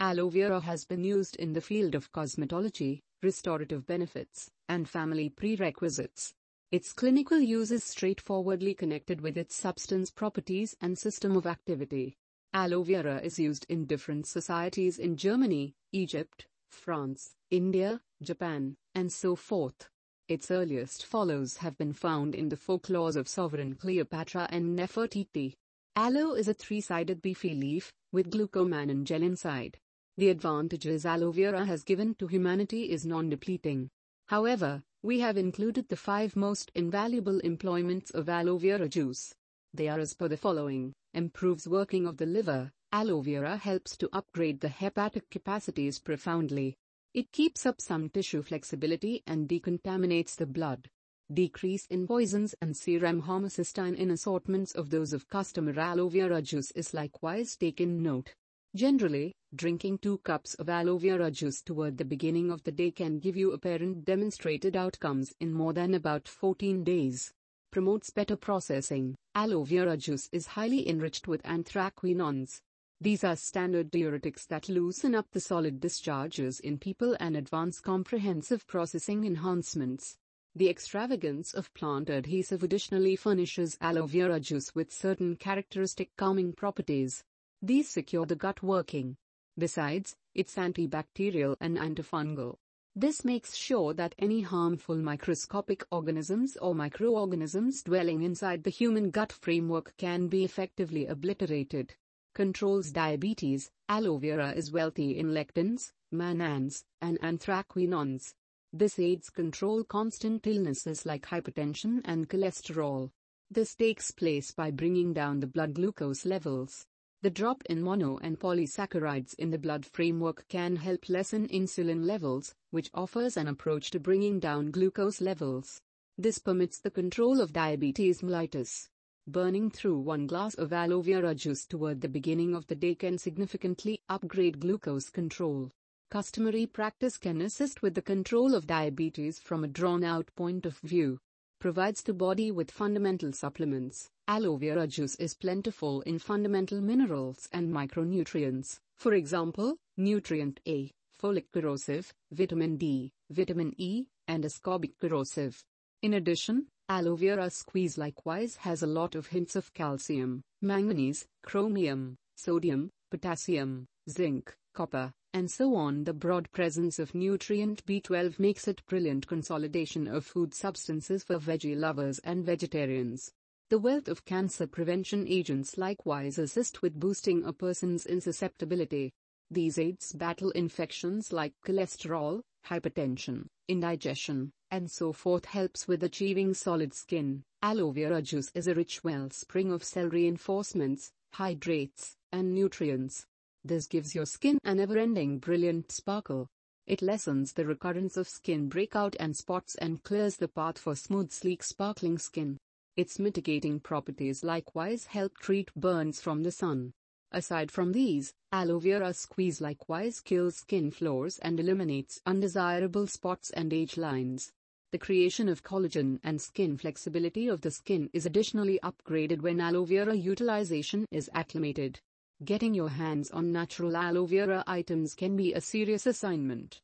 Aloe vera has been used in the field of cosmetology, restorative benefits, and family prerequisites. Its clinical use is straightforwardly connected with its substance properties and system of activity. Aloe vera is used in different societies in Germany, Egypt, France, India, Japan, and so forth. Its earliest follows have been found in the folklores of sovereign Cleopatra and Nefertiti. Aloe is a three-sided beefy leaf, with glucomannan gel inside. The advantages aloe vera has given to humanity is non-depleting. However, we have included the five most invaluable employments of aloe vera juice. They are as per the following. Improves working of the liver. Aloe vera helps to upgrade the hepatic capacities profoundly. It keeps up some tissue flexibility and decontaminates the blood. Decrease in poisons and serum homocysteine in assortments of those of customer aloe vera juice is likewise taken note. Generally, drinking 2 cups of aloe vera juice toward the beginning of the day can give you apparent demonstrated outcomes in more than about 14 days. Promotes better processing. Aloe vera juice is highly enriched with anthraquinones. These are standard diuretics that loosen up the solid discharges in people and advance comprehensive processing enhancements. The extravagance of plant adhesive additionally furnishes aloe vera juice with certain characteristic calming properties. These secure the gut working. Besides, it's antibacterial and antifungal. This makes sure that any harmful microscopic organisms or microorganisms dwelling inside the human gut framework can be effectively obliterated. Controls diabetes. Aloe vera is wealthy in lectins, mannans, and anthraquinones. This aids control constant illnesses like hypertension and cholesterol. This takes place by bringing down the blood glucose levels. The drop in mono and polysaccharides in the blood framework can help lessen insulin levels, which offers an approach to bringing down glucose levels. This permits the control of diabetes mellitus. Burning through one glass of aloe vera juice toward the beginning of the day can significantly upgrade glucose control. Customary practice can assist with the control of diabetes from a drawn out point of view. Provides the body with fundamental supplements. Aloe vera juice is plentiful in fundamental minerals and micronutrients, for example, nutrient A, folic corrosive, vitamin D, vitamin E, and ascorbic corrosive. In addition, aloe vera squeeze likewise has a lot of hints of calcium, manganese, chromium, sodium, potassium, zinc, copper, and so on. The broad presence of nutrient B12 makes it brilliant consolidation of food substances for veggie lovers and vegetarians. The wealth of cancer prevention agents likewise assist with boosting a person's insusceptibility. These aids battle infections like cholesterol, hypertension, indigestion, and so forth helps with achieving solid skin. Aloe vera juice is a rich wellspring of cell reinforcements, hydrates, and nutrients. This gives your skin an ever-ending brilliant sparkle. It lessens the recurrence of skin breakout and spots and clears the path for smooth sleek sparkling skin. Its mitigating properties likewise help treat burns from the sun. Aside from these, aloe vera squeeze likewise kills skin flaws and eliminates undesirable spots and age lines. The creation of collagen and skin flexibility of the skin is additionally upgraded when aloe vera utilization is acclimated. Getting your hands on natural aloe vera items can be a serious assignment.